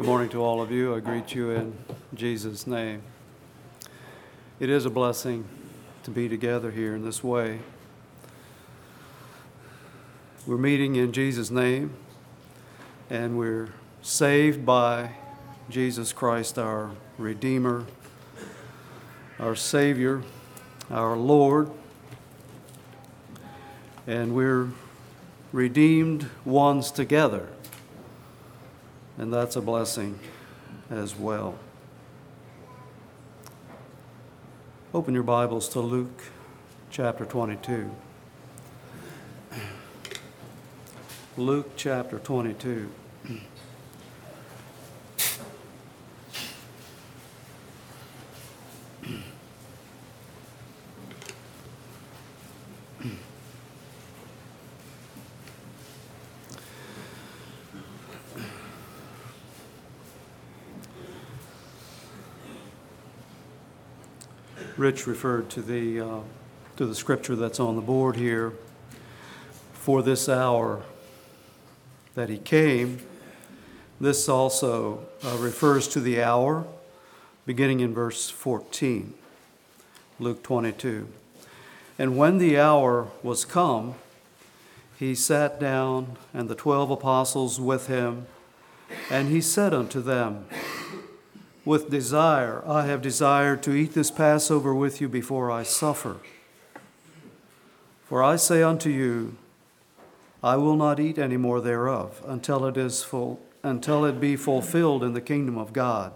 Good morning to all of you. I greet you in Jesus' name. It is a blessing to be together here in this way. We're meeting in Jesus' name, and we're saved by Jesus Christ, our Redeemer, our Savior, our Lord, and we're redeemed ones together and that's a blessing as well. Open your Bibles to Luke chapter 22. Luke chapter 22. Rich referred to the, uh, to the scripture that's on the board here. For this hour that he came, this also uh, refers to the hour beginning in verse 14, Luke 22. And when the hour was come, he sat down, and the twelve apostles with him, and he said unto them, with desire. I have desired to eat this Passover with you before I suffer. For I say unto you, I will not eat any more thereof until it is full, until it be fulfilled in the kingdom of God.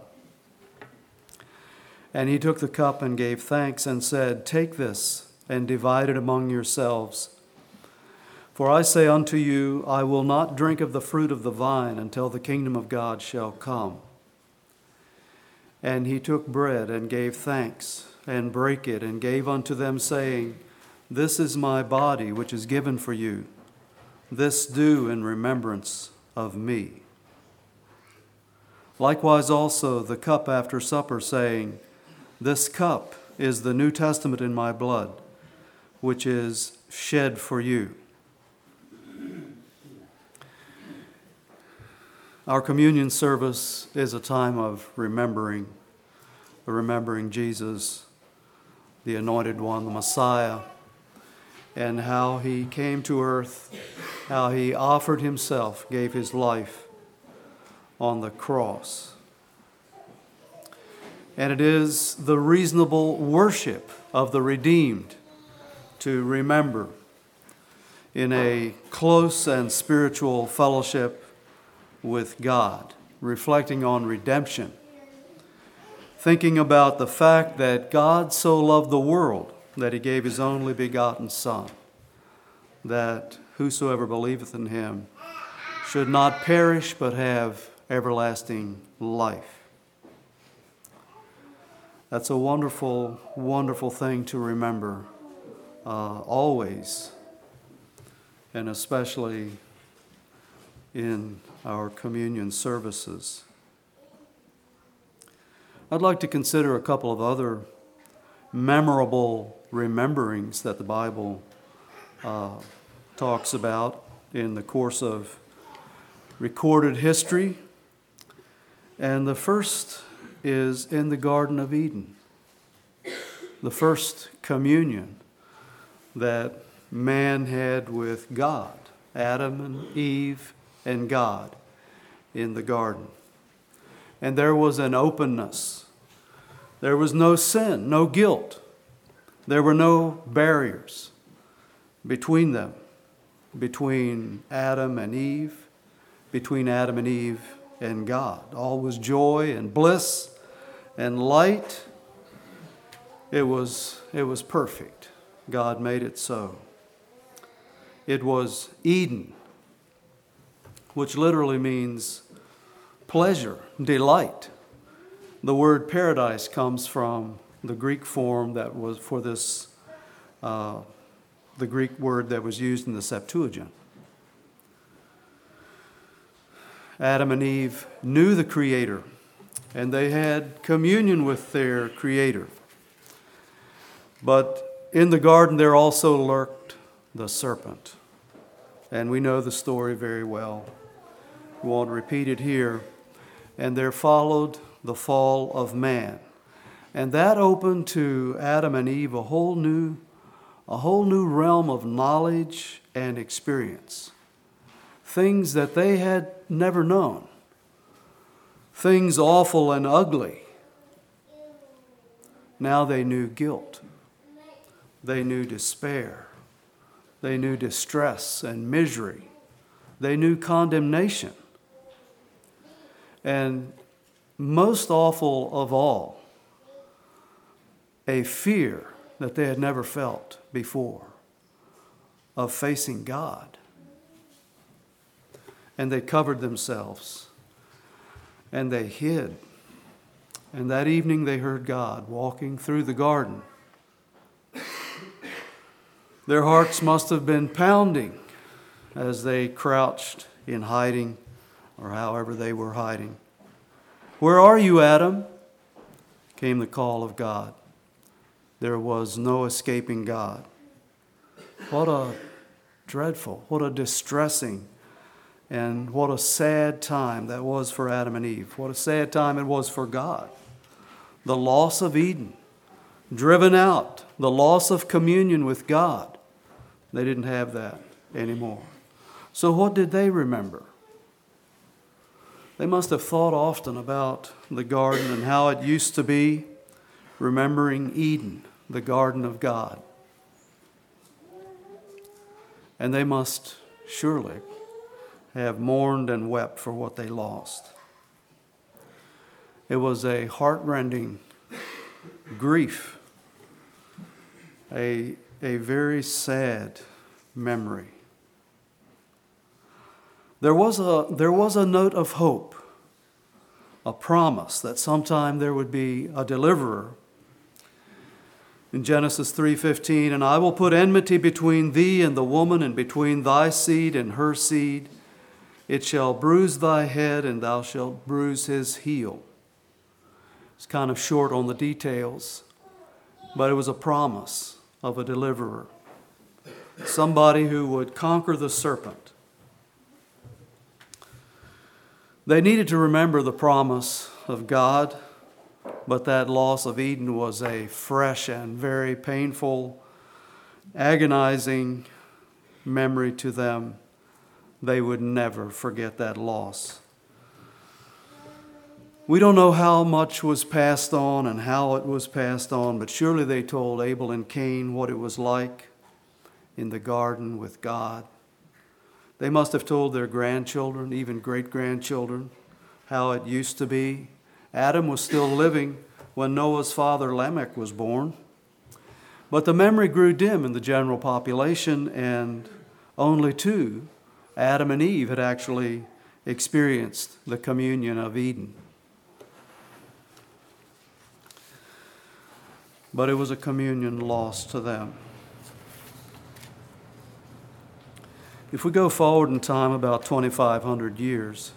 And he took the cup and gave thanks and said, Take this and divide it among yourselves. For I say unto you, I will not drink of the fruit of the vine until the kingdom of God shall come. And he took bread and gave thanks, and brake it, and gave unto them, saying, This is my body, which is given for you. This do in remembrance of me. Likewise, also the cup after supper, saying, This cup is the New Testament in my blood, which is shed for you. Our communion service is a time of remembering, remembering Jesus, the anointed one, the Messiah, and how he came to earth, how he offered himself, gave his life on the cross. And it is the reasonable worship of the redeemed to remember in a close and spiritual fellowship with God, reflecting on redemption, thinking about the fact that God so loved the world that he gave his only begotten Son, that whosoever believeth in him should not perish but have everlasting life. That's a wonderful, wonderful thing to remember uh, always, and especially in our communion services. I'd like to consider a couple of other memorable rememberings that the Bible uh, talks about in the course of recorded history. And the first is in the Garden of Eden, the first communion that man had with God, Adam and Eve and God in the garden. And there was an openness. There was no sin, no guilt. There were no barriers between them, between Adam and Eve, between Adam and Eve and God. All was joy and bliss and light. It was, it was perfect. God made it so. It was Eden which literally means pleasure, delight. The word paradise comes from the Greek form that was for this, uh, the Greek word that was used in the Septuagint. Adam and Eve knew the Creator, and they had communion with their Creator. But in the garden, there also lurked the serpent. And we know the story very well won't repeat it here. and there followed the fall of man. And that opened to Adam and Eve a whole new, a whole new realm of knowledge and experience. Things that they had never known. Things awful and ugly. Now they knew guilt. They knew despair. They knew distress and misery. They knew condemnation. And most awful of all, a fear that they had never felt before of facing God. And they covered themselves and they hid. And that evening they heard God walking through the garden. Their hearts must have been pounding as they crouched in hiding or however they were hiding. Where are you, Adam? came the call of God. There was no escaping God. What a dreadful, what a distressing, and what a sad time that was for Adam and Eve. What a sad time it was for God. The loss of Eden, driven out, the loss of communion with God. They didn't have that anymore. So, what did they remember? They must have thought often about the garden and how it used to be, remembering Eden, the garden of God. And they must surely have mourned and wept for what they lost. It was a heartrending grief, a, a very sad memory. There was, a, there was a note of hope, a promise that sometime there would be a deliverer. In Genesis 3:15, and I will put enmity between thee and the woman and between thy seed and her seed. It shall bruise thy head and thou shalt bruise his heel. It's kind of short on the details, but it was a promise of a deliverer. Somebody who would conquer the serpent They needed to remember the promise of God, but that loss of Eden was a fresh and very painful, agonizing memory to them. They would never forget that loss. We don't know how much was passed on and how it was passed on, but surely they told Abel and Cain what it was like in the garden with God. They must have told their grandchildren, even great grandchildren, how it used to be. Adam was still living when Noah's father Lamech was born. But the memory grew dim in the general population, and only two, Adam and Eve, had actually experienced the communion of Eden. But it was a communion lost to them. If we go forward in time about 2,500 years,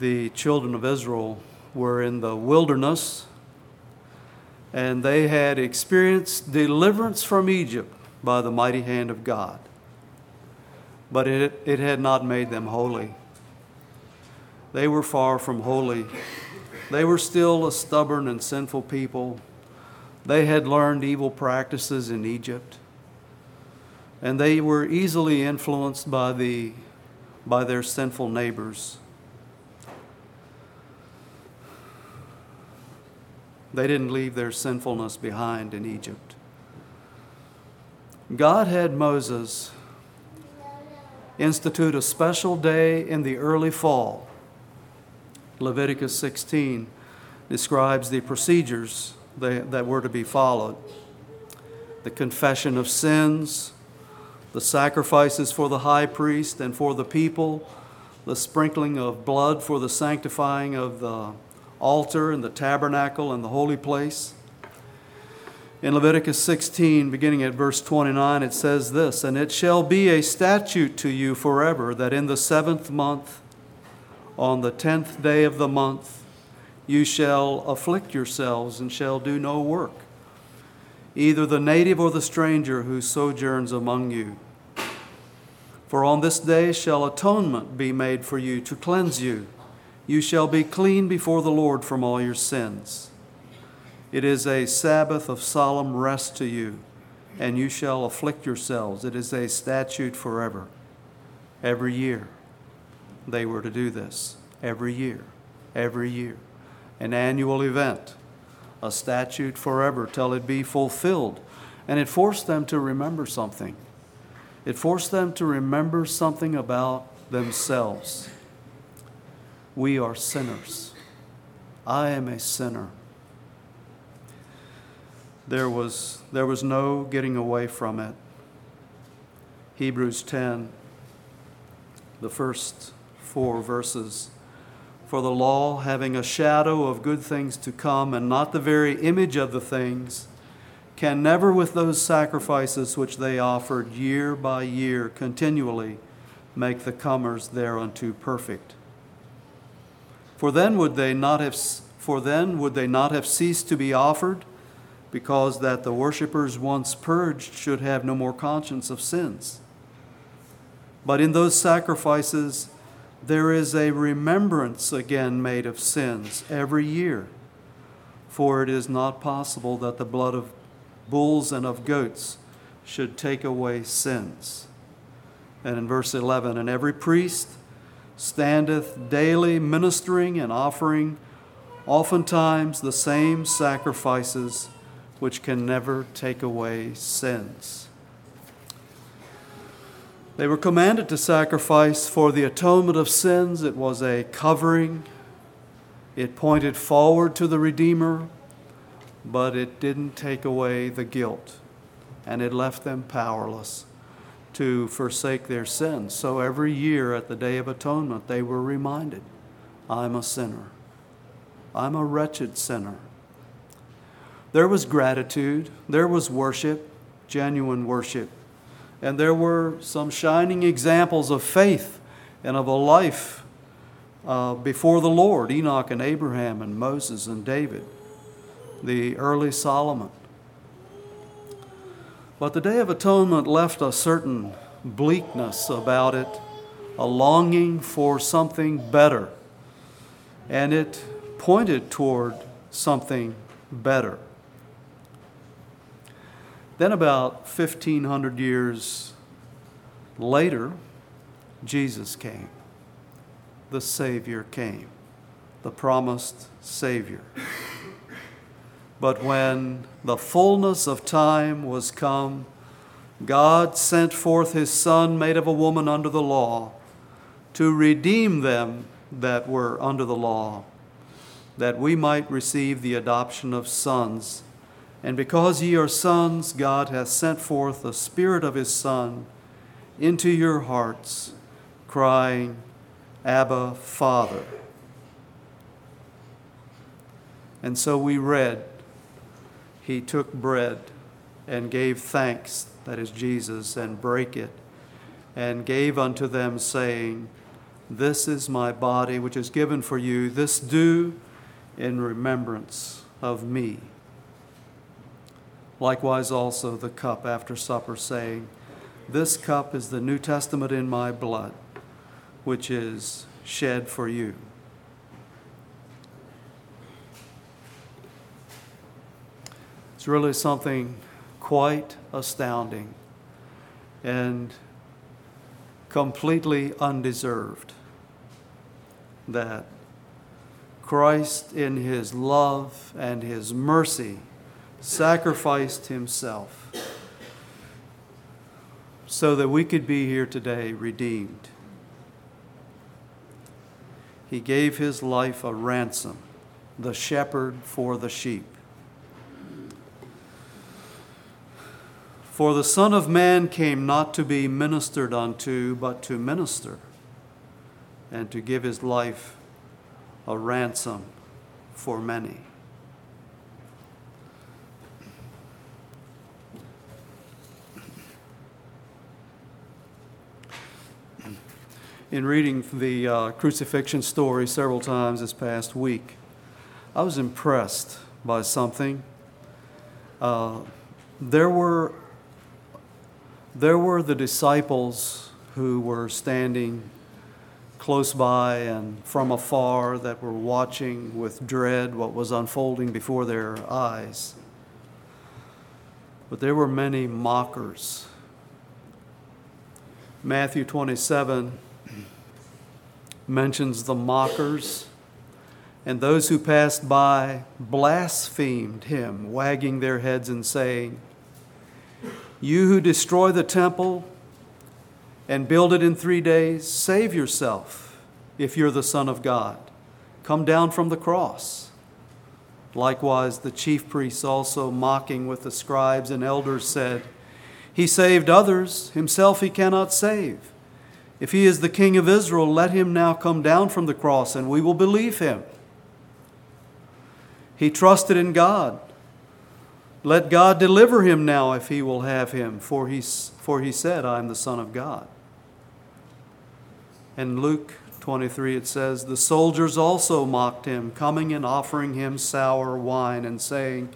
the children of Israel were in the wilderness and they had experienced deliverance from Egypt by the mighty hand of God. But it, it had not made them holy. They were far from holy. They were still a stubborn and sinful people. They had learned evil practices in Egypt and they were easily influenced by, the, by their sinful neighbors. They didn't leave their sinfulness behind in Egypt. God had Moses institute a special day in the early fall. Leviticus 16 describes the procedures that were to be followed the confession of sins, the sacrifices for the high priest and for the people, the sprinkling of blood for the sanctifying of the altar and the tabernacle and the holy place. In Leviticus 16, beginning at verse 29, it says this And it shall be a statute to you forever that in the seventh month, on the tenth day of the month, you shall afflict yourselves and shall do no work, either the native or the stranger who sojourns among you For on this day shall atonement be made for you to cleanse you. You shall be clean before the Lord from all your sins. It is a Sabbath of solemn rest to you, and you shall afflict yourselves. It is a statute forever. Every year they were to do this. Every year. Every year. An annual event. A statute forever till it be fulfilled. And it forced them to remember something. It forced them to remember something about themselves. We are sinners. I am a sinner. There was, there was no getting away from it. Hebrews 10, the first four verses. For the law, having a shadow of good things to come, and not the very image of the things, can never, with those sacrifices which they offered year by year continually, make the comers thereunto perfect. For then would they not have, for then would they not have ceased to be offered, because that the worshippers once purged should have no more conscience of sins. But in those sacrifices, there is a remembrance again made of sins every year. For it is not possible that the blood of bulls and of goats should take away sins. And in verse 11, and every priest standeth daily ministering and offering oftentimes the same sacrifices which can never take away sins. They were commanded to sacrifice for the atonement of sins. It was a covering. It pointed forward to the Redeemer but it didn't take away the guilt, and it left them powerless to forsake their sins. So every year at the Day of Atonement, they were reminded I'm a sinner, I'm a wretched sinner. There was gratitude, there was worship, genuine worship, and there were some shining examples of faith and of a life uh, before the Lord Enoch and Abraham and Moses and David the early Solomon. But the Day of Atonement left a certain bleakness about it, a longing for something better, and it pointed toward something better. Then, about 1500 years later, Jesus came. The Savior came, the promised Savior. But when the fullness of time was come, God sent forth his Son, made of a woman under the law, to redeem them that were under the law, that we might receive the adoption of sons. And because ye are sons, God hath sent forth the Spirit of his Son into your hearts, crying, Abba, Father. And so we read he took bread and gave thanks, that is Jesus, and brake it, and gave unto them, saying, This is my body, which is given for you. This do in remembrance of me. Likewise, also the cup after supper, saying, This cup is the New Testament in my blood, which is shed for you. It's really something quite astounding and completely undeserved that Christ, in his love and his mercy, sacrificed himself so that we could be here today redeemed. He gave his life a ransom, the shepherd for the sheep. For the Son of Man came not to be ministered unto, but to minister, and to give his life a ransom for many. In reading the uh, crucifixion story several times this past week, I was impressed by something. Uh, there were there were the disciples who were standing close by and from afar that were watching with dread what was unfolding before their eyes. But there were many mockers. Matthew 27 mentions the mockers, and those who passed by blasphemed him, wagging their heads and saying, You who destroy the temple and build it in three days, save yourself if you're the Son of God. Come down from the cross. Likewise, the chief priests also, mocking with the scribes and elders, said, He saved others, himself he cannot save. If he is the king of Israel, let him now come down from the cross, and we will believe him. He trusted in God. Let God deliver him now if he will have him, for he, for he said, I am the Son of God. In Luke 23, it says, The soldiers also mocked him, coming and offering him sour wine, and saying,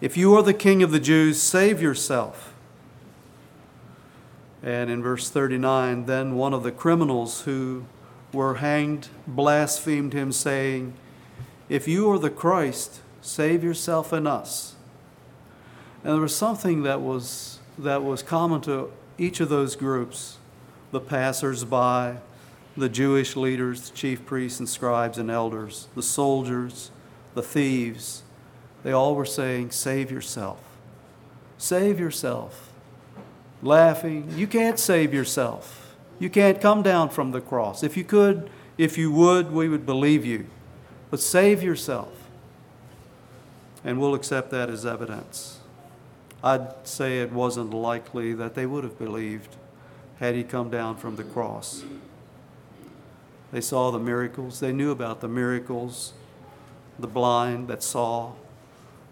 If you are the king of the Jews, save yourself. And in verse 39, then one of the criminals who were hanged blasphemed him, saying, If you are the Christ, save yourself and us. And there was something that was, that was common to each of those groups the passers-by, the Jewish leaders, the chief priests and scribes and elders, the soldiers, the thieves. They all were saying, Save yourself. Save yourself laughing. You can't save yourself. You can't come down from the cross. If you could, if you would, we would believe you. But save yourself. And we'll accept that as evidence. I'd say it wasn't likely that they would have believed had he come down from the cross. They saw the miracles, they knew about the miracles, the blind that saw,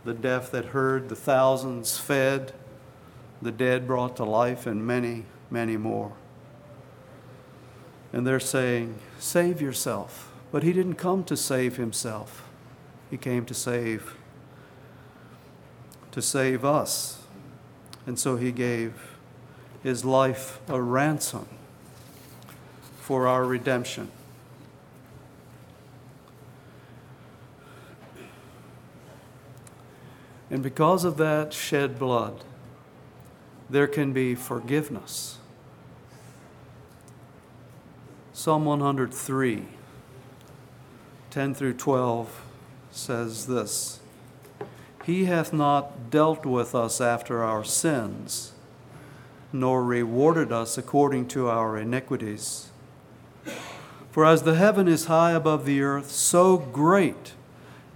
the deaf that heard, the thousands fed the dead brought to life, and many, many more. And they're saying, Save yourself. But he didn't come to save himself, he came to save. To save us. And so he gave his life a ransom for our redemption. And because of that shed blood, there can be forgiveness. Psalm 103, 10 through 12 says this He hath not dealt with us after our sins, nor rewarded us according to our iniquities. For as the heaven is high above the earth, so great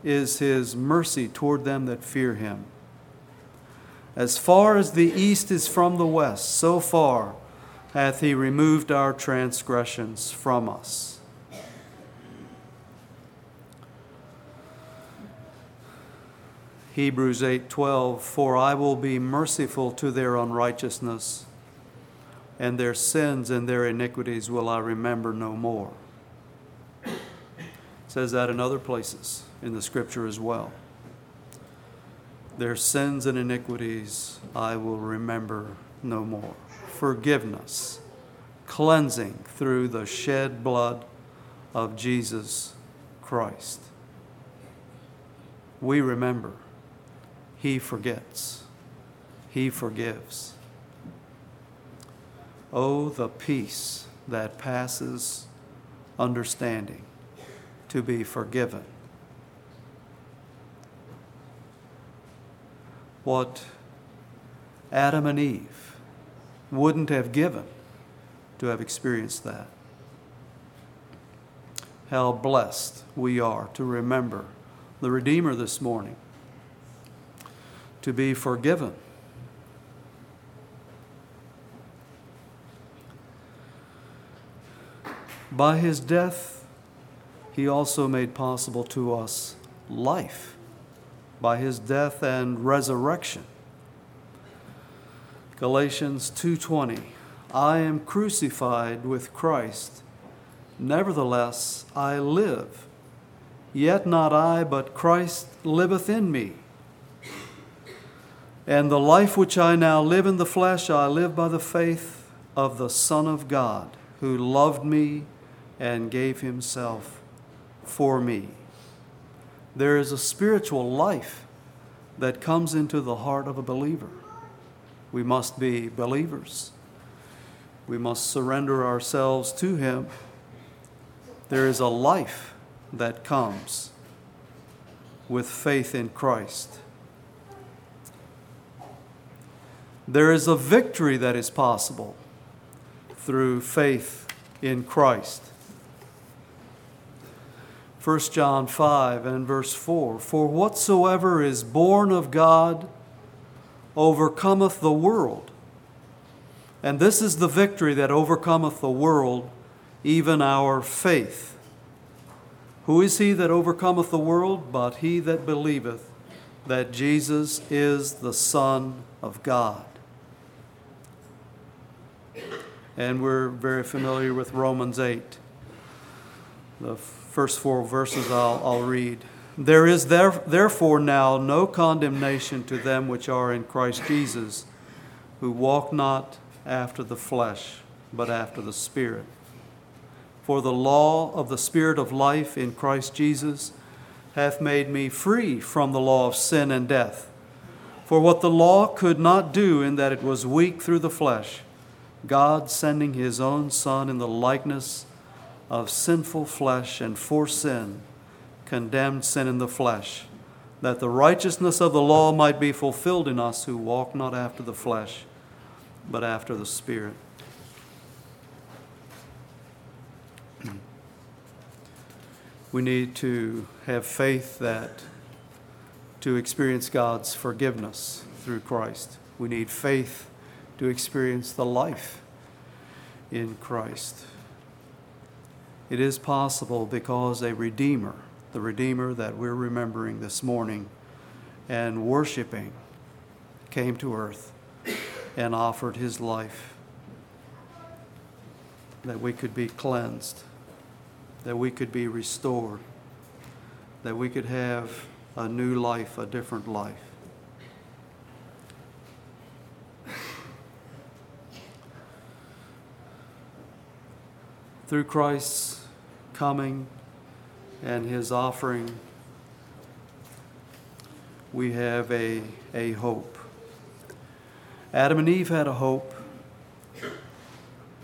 is his mercy toward them that fear him. As far as the east is from the west, so far hath he removed our transgressions from us. Hebrews 8:12 For I will be merciful to their unrighteousness and their sins and their iniquities will I remember no more. It says that in other places in the scripture as well. Their sins and iniquities I will remember no more. Forgiveness, cleansing through the shed blood of Jesus Christ. We remember. He forgets. He forgives. Oh, the peace that passes understanding to be forgiven what Adam and Eve wouldn't have given to have experienced that. How blessed we are to remember the Redeemer this morning, to be forgiven. By his death, he also made possible to us life by his death and resurrection. Galatians 2:20 I am crucified with Christ nevertheless I live yet not I but Christ liveth in me and the life which I now live in the flesh I live by the faith of the Son of God who loved me and gave himself for me. There is a spiritual life that comes into the heart of a believer. We must be believers. We must surrender ourselves to Him. There is a life that comes with faith in Christ. There is a victory that is possible through faith in Christ. 1 John 5 and verse 4 For whatsoever is born of God overcometh the world. And this is the victory that overcometh the world, even our faith. Who is he that overcometh the world? But he that believeth that Jesus is the Son of God. And we're very familiar with Romans 8. The first four verses I'll, I'll read. There is there, therefore now no condemnation to them which are in Christ Jesus, who walk not after the flesh, but after the Spirit. For the law of the Spirit of life in Christ Jesus hath made me free from the law of sin and death. For what the law could not do, in that it was weak through the flesh, God sending his own Son in the likeness of sinful flesh and for sin, condemned sin in the flesh, that the righteousness of the law might be fulfilled in us who walk not after the flesh, but after the Spirit. We need to have faith that to experience God's forgiveness through Christ. We need faith to experience the life in Christ. It is possible because a Redeemer, the Redeemer that we're remembering this morning and worshiping, came to earth and offered his life that we could be cleansed, that we could be restored, that we could have a new life, a different life. Through Christ's coming and his offering, we have a, a hope. Adam and Eve had a hope.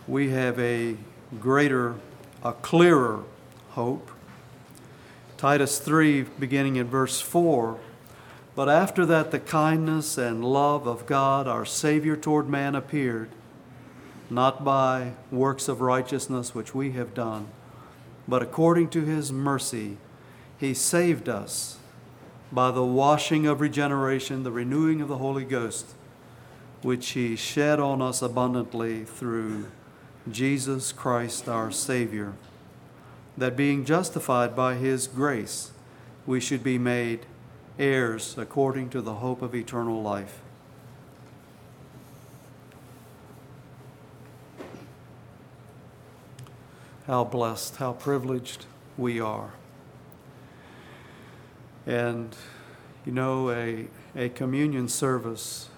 We have a greater, a clearer hope. Titus 3, beginning in verse 4. But after that, the kindness and love of God, our Savior toward man, appeared not by works of righteousness which we have done, but according to his mercy, he saved us by the washing of regeneration, the renewing of the Holy Ghost, which he shed on us abundantly through Jesus Christ our Savior, that being justified by his grace, we should be made heirs according to the hope of eternal life. How blessed, how privileged we are. And, you know, a, a communion service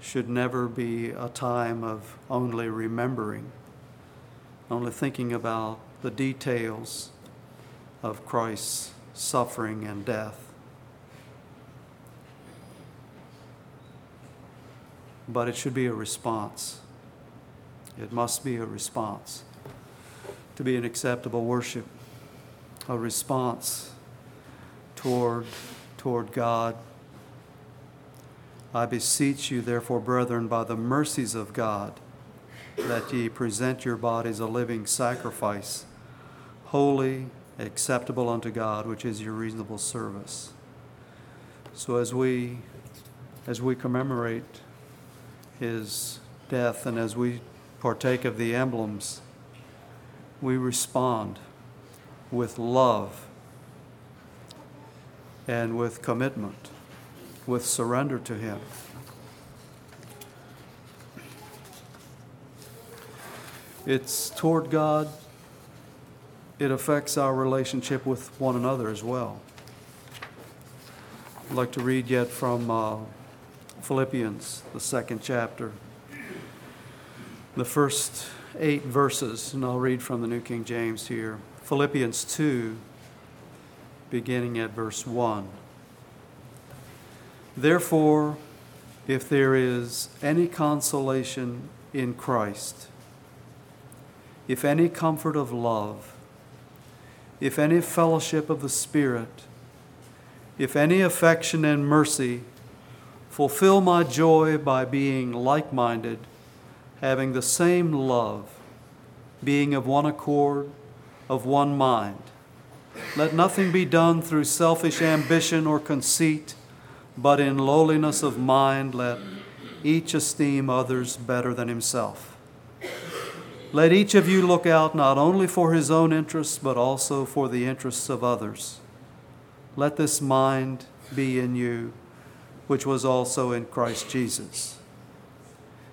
should never be a time of only remembering, only thinking about the details of Christ's suffering and death. But it should be a response. It must be a response to be an acceptable worship, a response toward, toward God. I beseech you, therefore, brethren, by the mercies of God, that ye present your bodies a living sacrifice, holy, acceptable unto God, which is your reasonable service. So as we as we commemorate his death and as we partake of the emblems we respond with love and with commitment, with surrender to Him. It's toward God, it affects our relationship with one another as well. I'd like to read yet from uh, Philippians, the second chapter the first eight verses, and I'll read from the New King James here. Philippians 2, beginning at verse 1. Therefore, if there is any consolation in Christ, if any comfort of love, if any fellowship of the Spirit, if any affection and mercy, fulfill my joy by being like minded, having the same love, being of one accord, of one mind. Let nothing be done through selfish ambition or conceit, but in lowliness of mind let each esteem others better than himself. Let each of you look out not only for his own interests, but also for the interests of others. Let this mind be in you, which was also in Christ Jesus,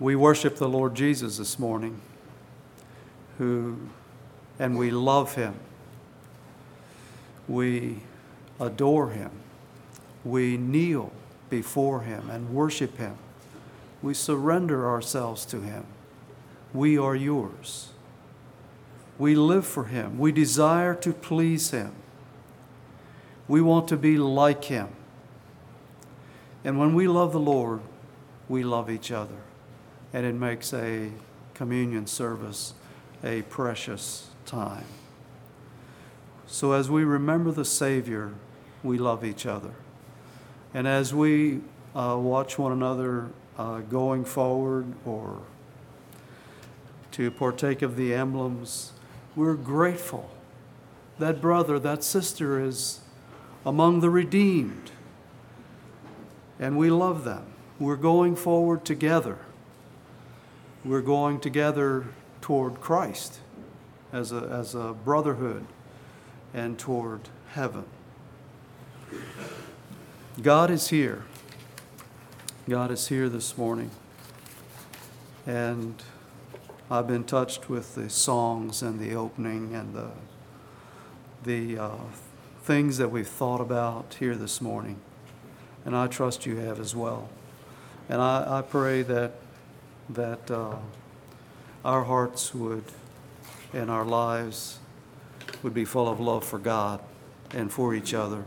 We worship the Lord Jesus this morning, who, and we love him. We adore him. We kneel before him and worship him. We surrender ourselves to him. We are yours. We live for him. We desire to please him. We want to be like him. And when we love the Lord, we love each other and it makes a communion service a precious time. So, as we remember the Savior, we love each other. And as we uh, watch one another uh, going forward or to partake of the emblems, we're grateful. That brother, that sister is among the redeemed. And we love them. We're going forward together we're going together toward Christ as a, as a brotherhood and toward heaven. God is here. God is here this morning. And I've been touched with the songs and the opening and the, the uh, things that we've thought about here this morning. And I trust you have as well. And I, I pray that that uh, our hearts would and our lives would be full of love for God and for each other,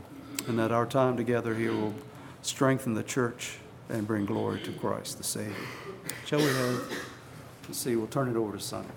and that our time together here will strengthen the church and bring glory to Christ the Savior. Shall we have? Let's see, we'll turn it over to Sonny.